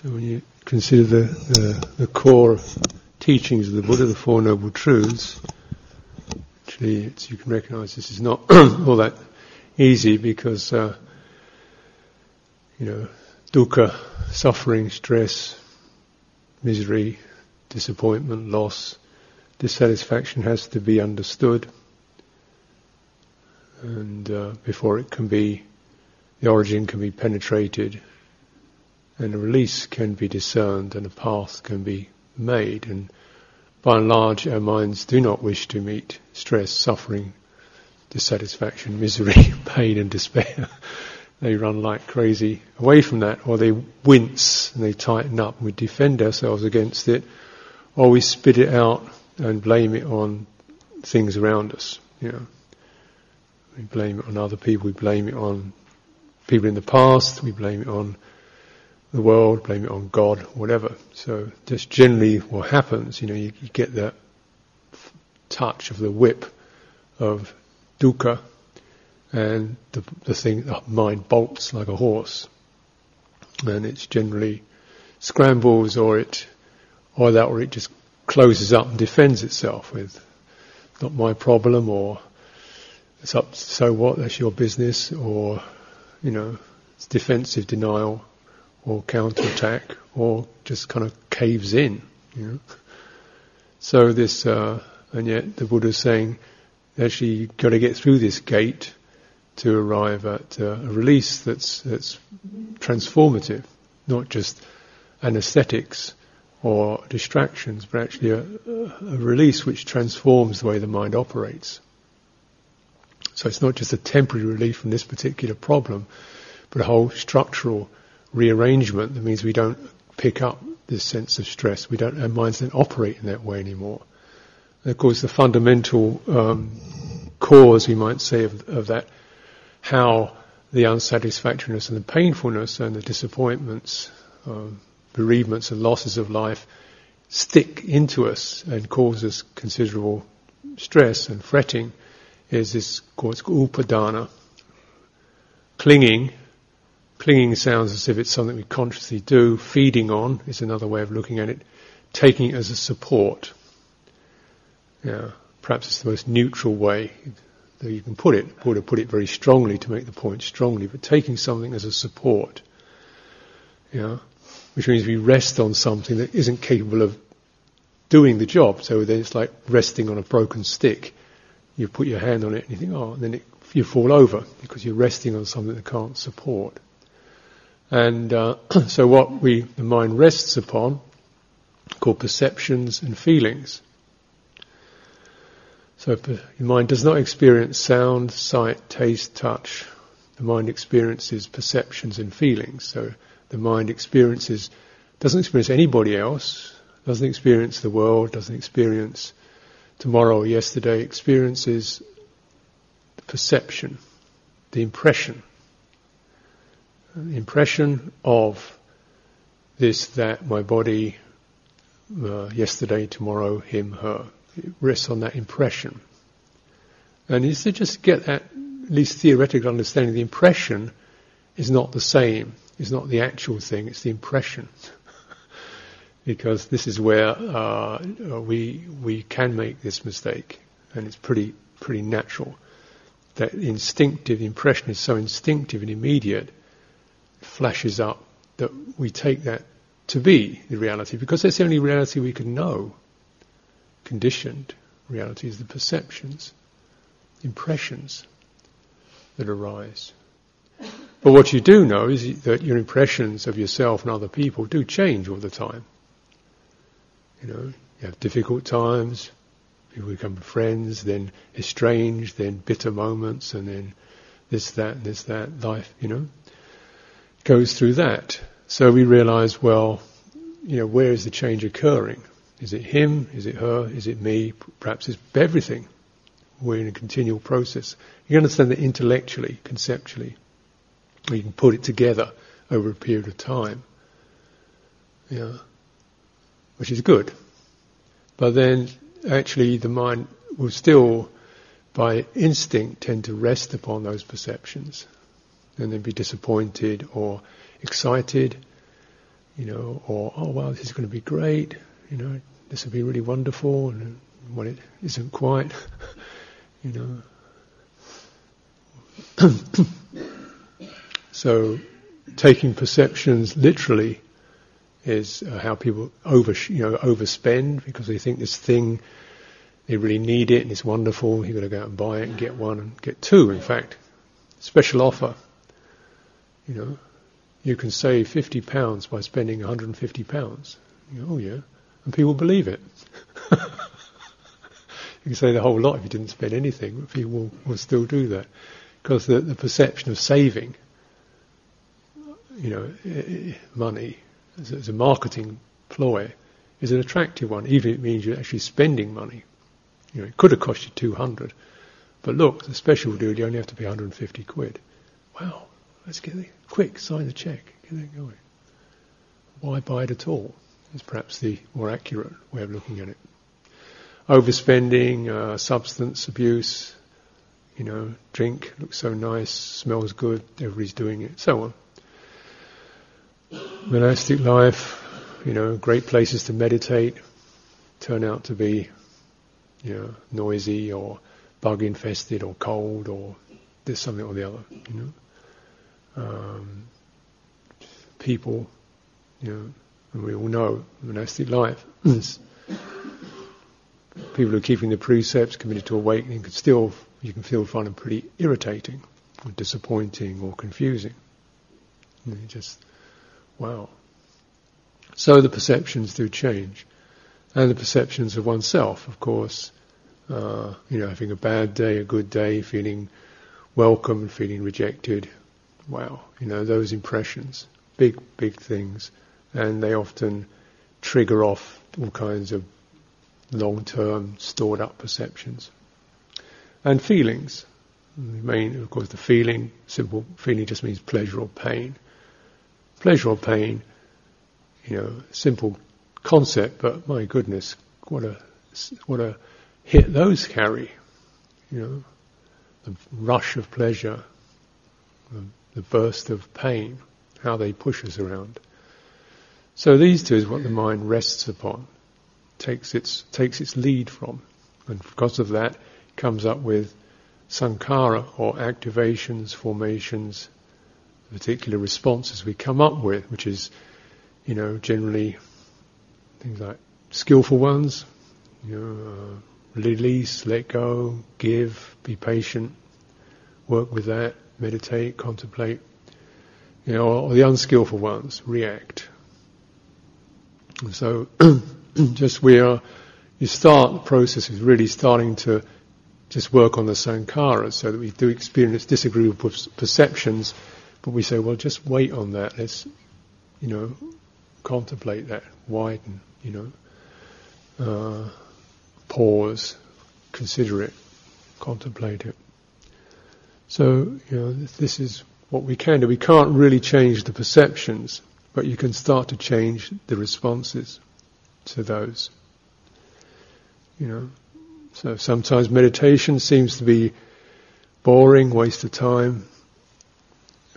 So when you consider the, the, the core teachings of the Buddha, the Four Noble Truths, actually you can recognize this is not all that easy because, uh, you know, dukkha, suffering, stress, misery, disappointment, loss, dissatisfaction has to be understood. And uh, before it can be, the origin can be penetrated, and a release can be discerned, and a path can be made. And by and large, our minds do not wish to meet stress, suffering, dissatisfaction, misery, pain, and despair. they run like crazy away from that, or they wince and they tighten up, and we defend ourselves against it, or we spit it out and blame it on things around us. You know, we blame it on other people. We blame it on people in the past. We blame it on the world. Blame it on God. Whatever. So just generally, what happens, you know, you, you get that touch of the whip of dukkha, and the, the thing, the mind bolts like a horse, and it's generally scrambles or it, or that, or it just closes up and defends itself with not my problem or it's up so what that's your business or you know it's defensive denial or counterattack or just kind of caves in you know so this uh, and yet the Buddha is saying actually you've got to get through this gate to arrive at uh, a release that's that's transformative not just anesthetics or distractions, but actually a, a, release which transforms the way the mind operates. So it's not just a temporary relief from this particular problem, but a whole structural rearrangement that means we don't pick up this sense of stress. We don't, our minds don't operate in that way anymore. And of course, the fundamental um, cause, we might say, of, of that, how the unsatisfactoriness and the painfulness and the disappointments um, bereavements and losses of life stick into us and cause us considerable stress and fretting is this called upadana. Clinging, clinging sounds as if it's something we consciously do. Feeding on is another way of looking at it. Taking it as a support. Yeah, perhaps it's the most neutral way that you can put it. Buddha put it very strongly to make the point strongly, but taking something as a support. Yeah which means we rest on something that isn't capable of doing the job. So then it's like resting on a broken stick. You put your hand on it and you think, oh, and then it, you fall over because you're resting on something that can't support. And uh, so what we the mind rests upon, called perceptions and feelings. So your mind does not experience sound, sight, taste, touch. The mind experiences perceptions and feelings. So the mind experiences, doesn't experience anybody else, doesn't experience the world, doesn't experience tomorrow or yesterday, experiences the perception, the impression, the impression of this, that, my body, uh, yesterday, tomorrow, him, her. It rests on that impression. And is to just get that, at least theoretical understanding, the impression is not the same It's not the actual thing, it's the impression. because this is where uh, we we can make this mistake, and it's pretty pretty natural. That instinctive impression is so instinctive and immediate, flashes up that we take that to be the reality because that's the only reality we can know. Conditioned reality is the perceptions, impressions that arise. But what you do know is that your impressions of yourself and other people do change all the time. You know, you have difficult times, people become friends, then estranged, then bitter moments, and then this, that, this, that, life, you know, goes through that. So we realize, well, you know, where is the change occurring? Is it him? Is it her? Is it me? Perhaps it's everything. We're in a continual process. You understand that intellectually, conceptually. You can put it together over a period of time. Yeah. Which is good. But then actually the mind will still, by instinct, tend to rest upon those perceptions and then be disappointed or excited. you know, or oh wow, this is going to be great, you know, this will be really wonderful, and when it isn't quite, you know. so, taking perceptions literally is uh, how people over, you know, overspend because they think this thing they really need it and it's wonderful. You've got to go out and buy it and get one and get two. In fact, special offer. You know, you can save fifty pounds by spending 150 pounds. oh yeah, and people believe it. you can say the whole lot if you didn't spend anything, but people will, will still do that because the, the perception of saving, you know, money as, as a marketing ploy is an attractive one, even if it means you're actually spending money. You know, it could have cost you 200, but look, the special deal, you only have to pay 150 quid. Wow, let's get it, quick, sign the check, get it going. Why buy it at all? Is perhaps the more accurate way of looking at it. Overspending, uh, substance abuse, you know, drink looks so nice, smells good, everybody's doing it, so on. Monastic life, you know, great places to meditate, turn out to be you know, noisy or bug infested or cold or this something or the other, you know. Um, people, you know, and we all know monastic life people who are keeping the precepts, committed to awakening, can still you can feel find them pretty irritating, or disappointing, or confusing. You know, just wow. So the perceptions do change and the perceptions of oneself, of course. Uh, you know, having a bad day, a good day, feeling welcome, feeling rejected. Wow, you know, those impressions, big, big things, and they often trigger off all kinds of long-term stored up perceptions. And feelings. The main, of course, the feeling, simple feeling just means pleasure or pain. Pleasure or pain, you know, simple concept, but my goodness, what a what a hit those carry. You know, the rush of pleasure, the burst of pain, how they push us around. So these two is what the mind rests upon, takes its takes its lead from, and because of that, comes up with sankhara or activations, formations, particular responses we come up with, which is, you know, generally things like skillful ones, you know, uh, release, let go, give, be patient, work with that, meditate, contemplate. You know, or the unskillful ones, react. And so, just we are, you start the process is really starting to just work on the sankharas so that we do experience disagreeable perceptions, but we say, well, just wait on that. Let's, you know, contemplate that, widen, you know, uh, pause, consider it, contemplate it. So, you know, this is what we can do. We can't really change the perceptions, but you can start to change the responses to those. You know, so sometimes meditation seems to be boring, waste of time,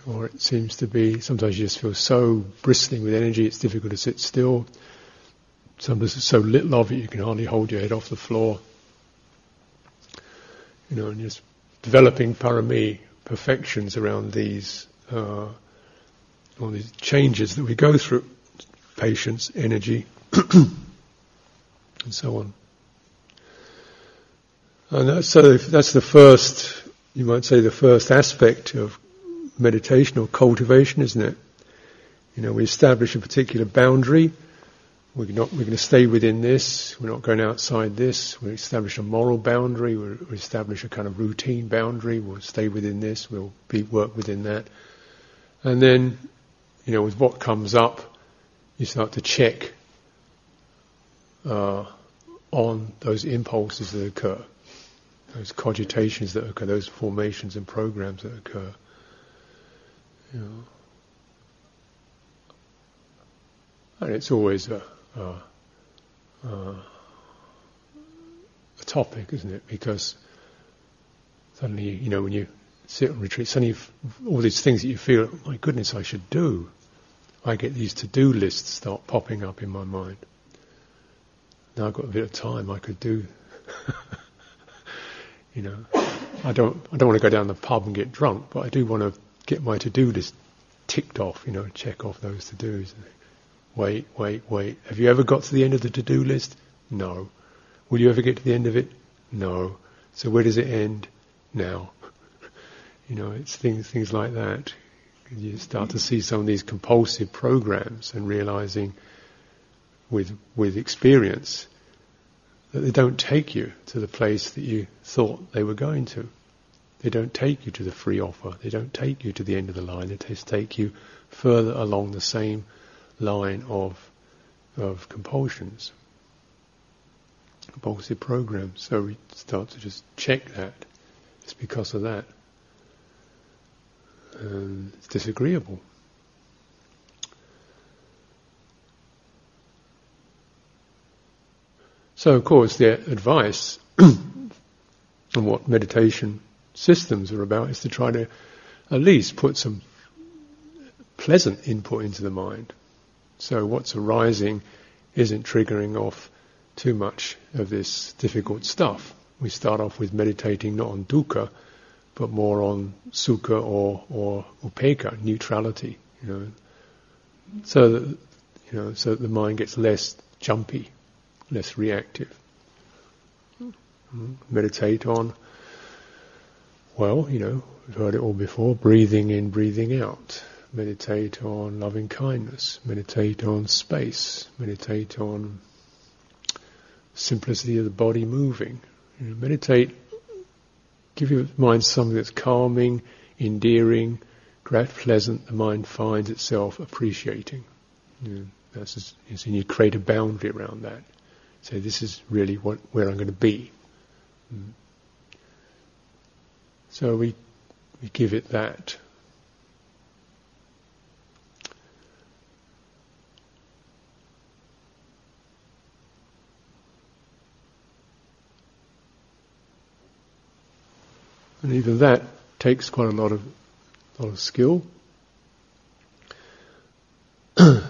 or it seems to be, sometimes you just feel so bristling with energy it's difficult to sit still. Sometimes it's so little of it you can hardly hold your head off the floor. You know, and just developing parami, perfections around these, uh, all these changes that we go through, patience, energy, and so on. And that's, so that's the first, you might say, the first aspect of meditation or cultivation, isn't it? You know, we establish a particular boundary we're not, we're going to stay within this, we're not going outside this, we establish a moral boundary, we establish a kind of routine boundary, we'll stay within this, we'll be, work within that. And then, you know, with what comes up, you start to check uh, on those impulses that occur, those cogitations that occur, those formations and programs that occur. You know. And it's always a uh, uh, a topic, isn't it? Because suddenly, you know, when you sit and retreat, suddenly all these things that you feel, my goodness, I should do. I get these to-do lists start popping up in my mind. Now I've got a bit of time, I could do, you know, I don't, I don't want to go down the pub and get drunk, but I do want to get my to-do list ticked off, you know, check off those to-dos. Wait, wait, wait. Have you ever got to the end of the to-do list? No. Will you ever get to the end of it? No. So where does it end? Now. you know, it's things, things like that. You start to see some of these compulsive programs and realizing with, with experience that they don't take you to the place that you thought they were going to. They don't take you to the free offer. They don't take you to the end of the line. They just take you further along the same line of of compulsions, compulsive programs. So we start to just check that. It's because of that. And it's disagreeable. So, of course, the advice on what meditation systems are about is to try to at least put some pleasant input into the mind. So, what's arising isn't triggering off too much of this difficult stuff. We start off with meditating not on dukkha, but more on sukha or, or upekkha, neutrality, you know. So that, you know, so the mind gets less jumpy less reactive. Hmm. Meditate on, well, you know, we've heard it all before, breathing in, breathing out. Meditate on loving kindness. Meditate on space. Meditate on simplicity of the body moving. You know, meditate, give your mind something that's calming, endearing, pleasant, the mind finds itself appreciating. You know, that's just, and you create a boundary around that. So this is really what, where I'm going to be. Mm. So we, we give it that. And even that takes quite a lot of, lot of skill.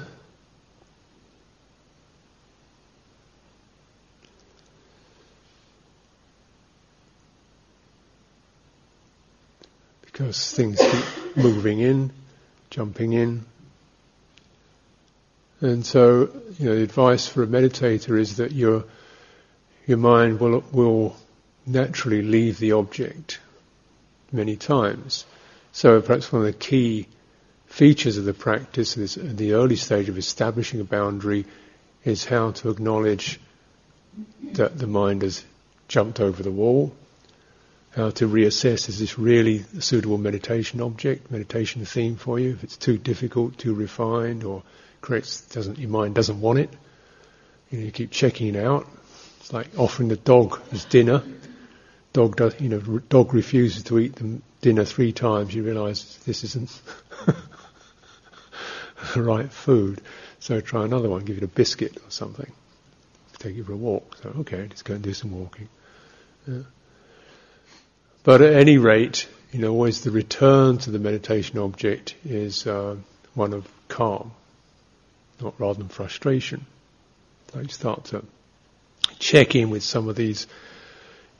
because things keep moving in, jumping in. And so, you know, the advice for a meditator is that your your mind will will naturally leave the object many times. So perhaps one of the key features of the practice is at the early stage of establishing a boundary is how to acknowledge that the mind has jumped over the wall how to reassess is this really a suitable meditation object, meditation theme for you? If it's too difficult, too refined, or creates doesn't your mind doesn't want it, you know, you keep checking it out. It's like offering the dog as dinner. Dog does, you know, dog refuses to eat the dinner three times. You realise this isn't the right food, so try another one. Give it a biscuit or something. Take it for a walk. So okay, just go and do some walking. Yeah. But at any rate, you know, always the return to the meditation object is uh, one of calm, not rather than frustration. So you start to check in with some of these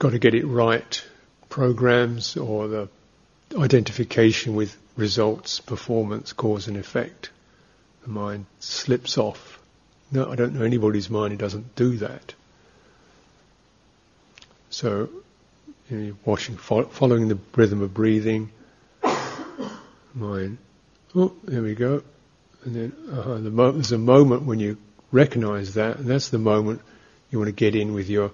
got to get it right programs or the identification with results, performance, cause and effect. The mind slips off. No, I don't know anybody's mind who doesn't do that. So you know, watching, following the rhythm of breathing. Mind. Oh, there we go. And then uh, the mo- there's a moment when you recognize that, and that's the moment you want to get in with your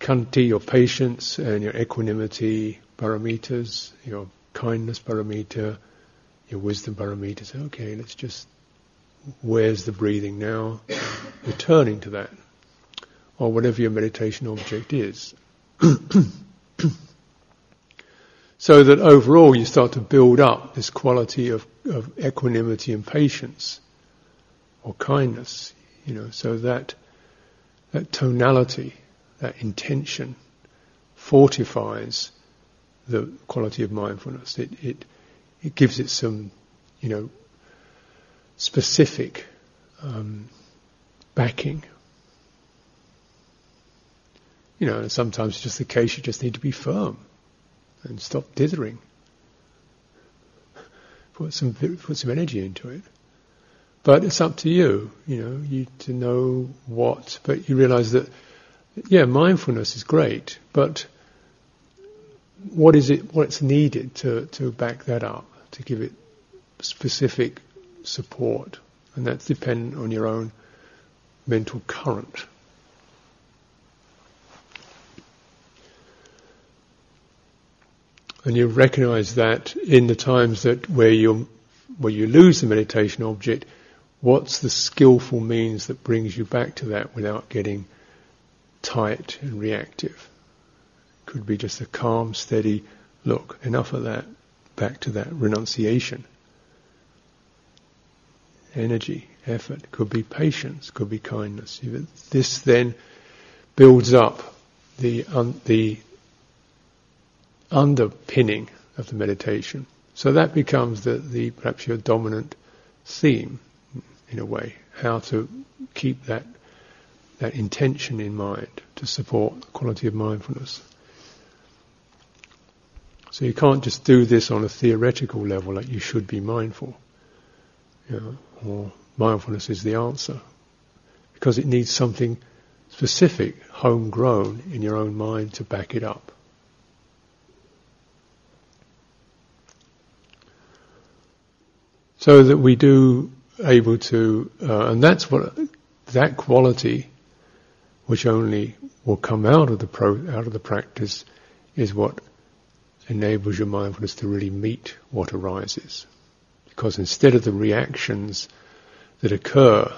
khanti, your patience, and your equanimity paramitas, your kindness paramita, your wisdom paramita. Say, okay, let's just, where's the breathing now? Returning to that. Or whatever your meditation object is. so that overall you start to build up this quality of, of equanimity and patience or kindness, you know, so that that tonality, that intention fortifies the quality of mindfulness. It, it, it gives it some, you know, specific um, backing. You know, sometimes it's just the case you just need to be firm and stop dithering. Put some put some energy into it. But it's up to you, you know, you to know what. But you realise that, yeah, mindfulness is great, but what is it? What's needed to to back that up, to give it specific support, and that's dependent on your own mental current. And you recognize that in the times that where you where you lose the meditation object, what's the skillful means that brings you back to that without getting tight and reactive? Could be just a calm, steady look. Enough of that. Back to that renunciation. Energy, effort. Could be patience. Could be kindness. This then builds up the un- the underpinning of the meditation. So that becomes the, the perhaps your dominant theme in a way, how to keep that that intention in mind to support the quality of mindfulness. So you can't just do this on a theoretical level, like you should be mindful, you know, or mindfulness is the answer, because it needs something specific, homegrown in your own mind to back it up. So that we do able to, uh, and that's what that quality, which only will come out of the pro, out of the practice, is what enables your mindfulness to really meet what arises. Because instead of the reactions that occur,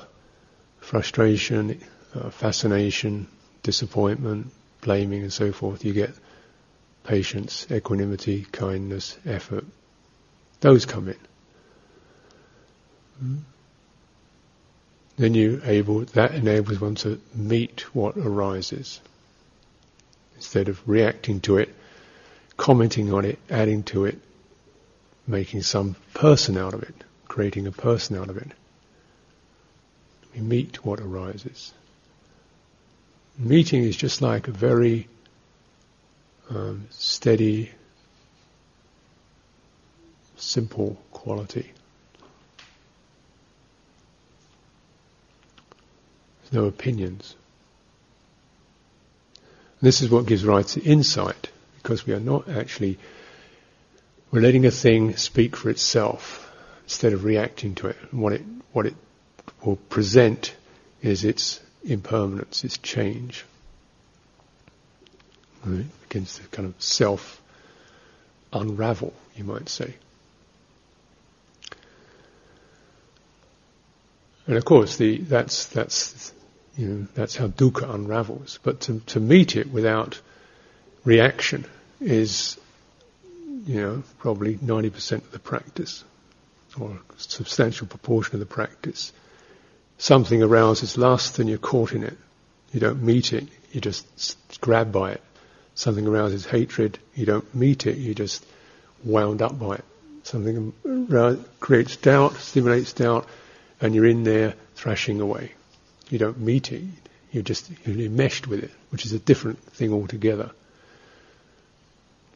frustration, uh, fascination, disappointment, blaming, and so forth, you get patience, equanimity, kindness, effort. Those come in. Mm-hmm then you able that enables one to meet what arises instead of reacting to it, commenting on it, adding to it, making some person out of it, creating a person out of it. We meet what arises. Meeting is just like a very um, steady, simple quality. No opinions. This is what gives rise to insight, because we are not actually, we're letting a thing speak for itself instead of reacting to it. And what it, what it will present is its impermanence, its change. And it begins to kind of self unravel, you might say. And of course, the, that's, that's you that's how dukkha unravels. But to, to meet it without reaction is, you know, probably 90% of the practice, or a substantial proportion of the practice. Something arouses lust and you're caught in it. You don't meet it, you just grab by it. Something arouses hatred, you don't meet it, you just wound up by it. Something creates doubt, stimulates doubt, and you're in there thrashing away. You don't meet it. You're just you're enmeshed with it, which is a different thing altogether.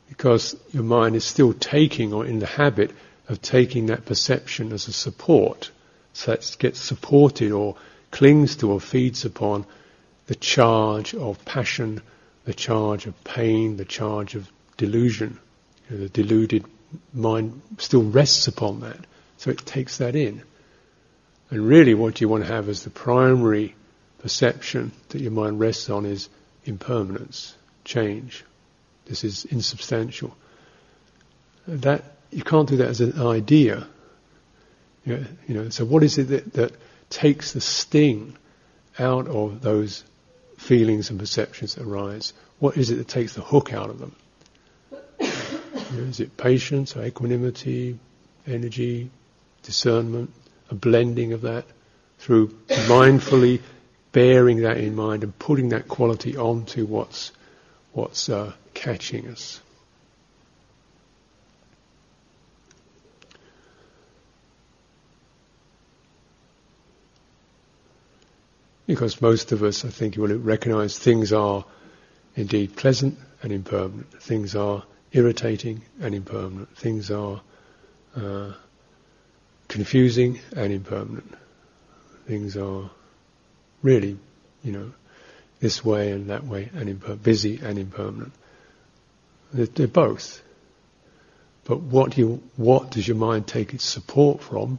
Because your mind is still taking or in the habit of taking that perception as a support. So it gets supported or clings to or feeds upon the charge of passion, the charge of pain, the charge of delusion. You know, the deluded mind still rests upon that. So it takes that in. And really what you want to have as the primary perception that your mind rests on is impermanence, change. This is insubstantial. That you can't do that as an idea. You know, so what is it that, that takes the sting out of those feelings and perceptions that arise? What is it that takes the hook out of them? You know, is it patience or equanimity, energy, discernment? A blending of that through mindfully bearing that in mind and putting that quality onto what's what's uh, catching us. Because most of us, I think, will recognize things are indeed pleasant and impermanent. Things are irritating and impermanent. Things are uh, confusing and impermanent. Things are really, you know, this way and that way and imper- busy and impermanent. They're, they're both. But what you, what does your mind take its support from?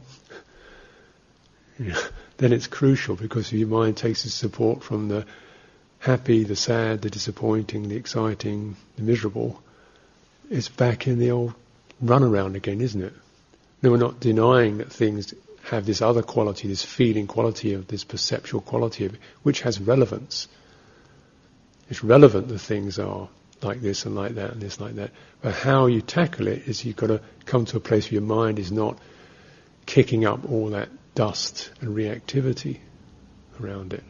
then it's crucial because if your mind takes its support from the happy, the sad, the disappointing, the exciting, the miserable. It's back in the old runaround again, isn't it? No, we're not denying that things have this other quality, this feeling quality of this perceptual quality of it, which has relevance. It's relevant that things are like this and like that and this like that. But how you tackle it is you've got to come to a place where your mind is not kicking up all that dust and reactivity around it.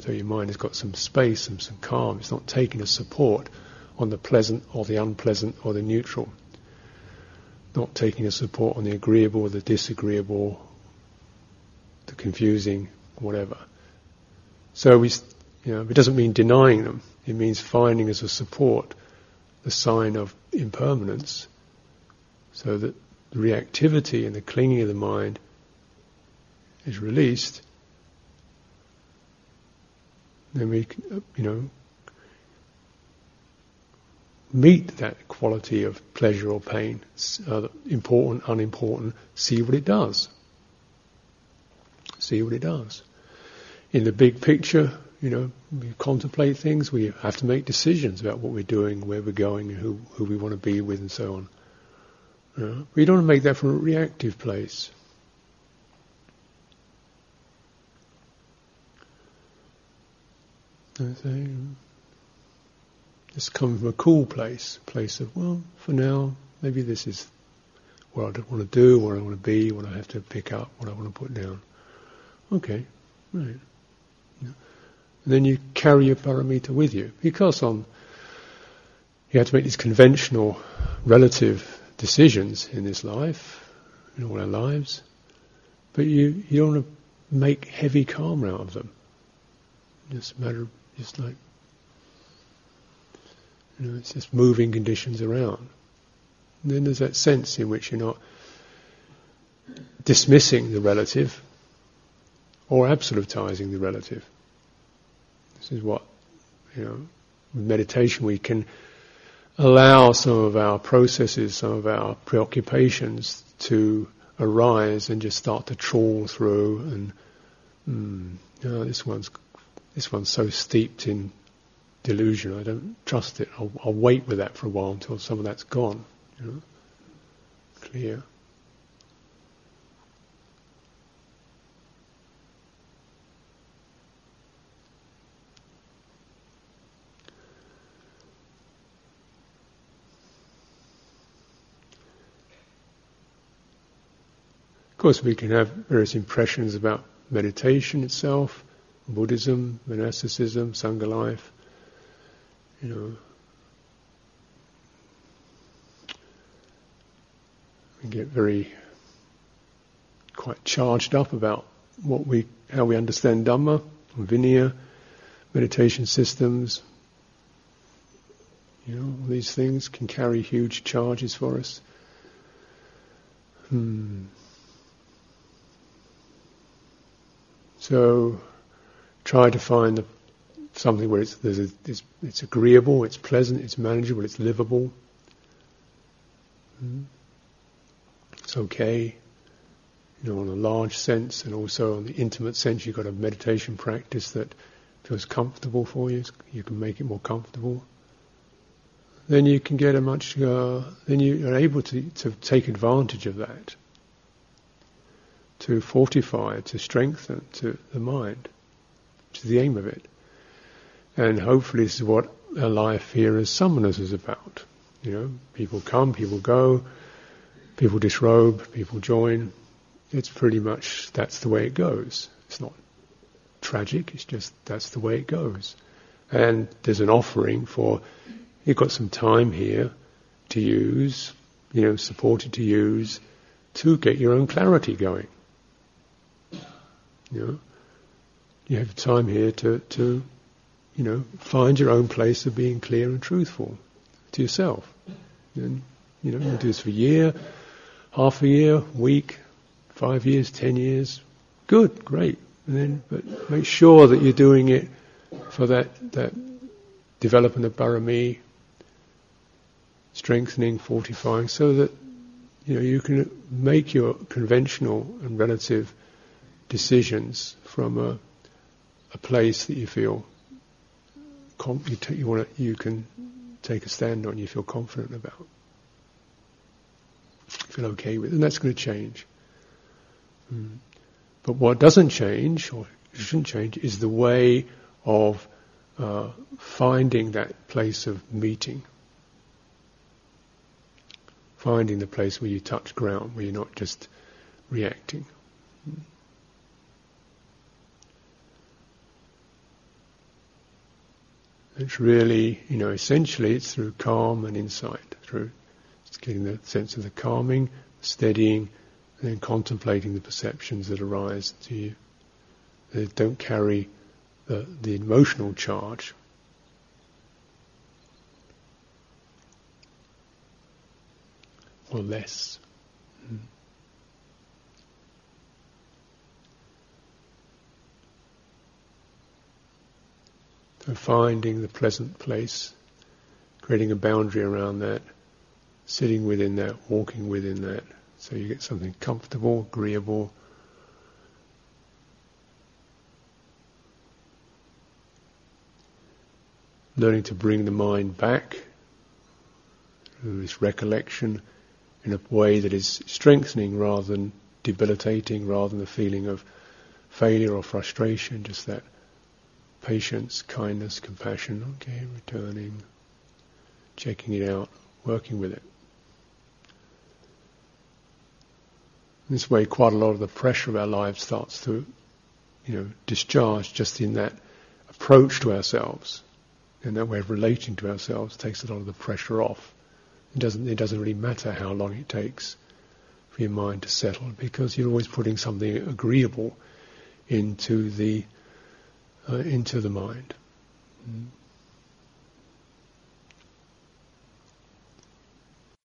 So your mind has got some space and some calm. It's not taking a support on the pleasant or the unpleasant or the neutral. Not taking a support on the agreeable the disagreeable, the confusing, whatever. So we, you know, it doesn't mean denying them. It means finding as a support the sign of impermanence, so that the reactivity and the clinging of the mind is released. Then we, you know, meet that quality of pleasure or pain, uh, important, unimportant, see what it does. See what it does. In the big picture, you know, we contemplate things, we have to make decisions about what we're doing, where we're going, who, who we want to be with, and so on. You know? We don't want to make that from a reactive place. Just come from a cool place, a place of, well, for now, maybe this is what I don't want to do, what I want to be, what I have to pick up, what I want to put down. Okay, right. And then you carry your paramita with you. Because on you have to make these conventional relative decisions in this life, in all our lives, but you, you don't want to make heavy karma out of them. It's a matter of just like you know, it's just moving conditions around. And then there's that sense in which you're not dismissing the relative or absolutizing the relative. This is what, you know, with meditation we can allow some of our processes, some of our preoccupations to arise and just start to trawl through and, mm, oh, this one's, this one's so steeped in delusion. I don't trust it. I'll, I'll, wait with that for a while until some of that's gone. You know, clear. Of course, we can have various impressions about meditation itself, Buddhism, monasticism, Sangha life you know, we get very quite charged up about what we, how we understand Dhamma, Vinaya, meditation systems. You know, all these things can carry huge charges for us. Hmm. So, try to find the something where it's, a, it's, it's, agreeable, it's pleasant, it's manageable, it's livable. Mm. It's okay. You know, on a large sense and also on the intimate sense, you've got a meditation practice that feels comfortable for you. You can make it more comfortable. Then you can get a much. Uh, then you are able to to take advantage of that. To fortify, to strengthen, to the mind, which is the aim of it. And hopefully this is what a life here as samanas is about. You know, people come, people go, people disrobe, people join. It's pretty much, that's the way it goes. It's not tragic, it's just that's the way it goes. And there's an offering for, you've got some time here to use, you know, supported to use, to get your own clarity going. You know? you have time here to, to, you know, find your own place of being clear and truthful to yourself. And, you know, you do this for a year, half a year, week, five years, ten years. Good, great. And then, but make sure that you're doing it for that, that development of parami, strengthening, fortifying, so that you know you can make your conventional and relative decisions from a, a place that you feel you, t- you want you can take a stand on, you feel confident about, feel okay with, and that's going to change. Mm. But what doesn't change, or shouldn't change, is the way of uh, finding that place of meeting. Finding the place where you touch ground, where you're not just reacting. It's really, you know, essentially it's through calm and insight, through getting the sense of the calming, steadying, and then contemplating the perceptions that arise to you. They don't carry the, the emotional charge. Or less. Mm. So finding the pleasant place, creating a boundary around that, sitting within that, walking within that, so you get something comfortable, agreeable, learning to bring the mind back through this recollection in a way that is strengthening rather than debilitating, rather than the feeling of failure or frustration, just that patience, kindness, compassion, okay, returning, checking it out, working with it. In this way, quite a lot of the pressure of our lives starts to, you know, discharge just in that approach to ourselves and that way of relating to ourselves takes a lot of the pressure off. It doesn't, it doesn't really matter how long it takes for your mind to settle because you're always putting something agreeable into the, uh, into the mind. Mm.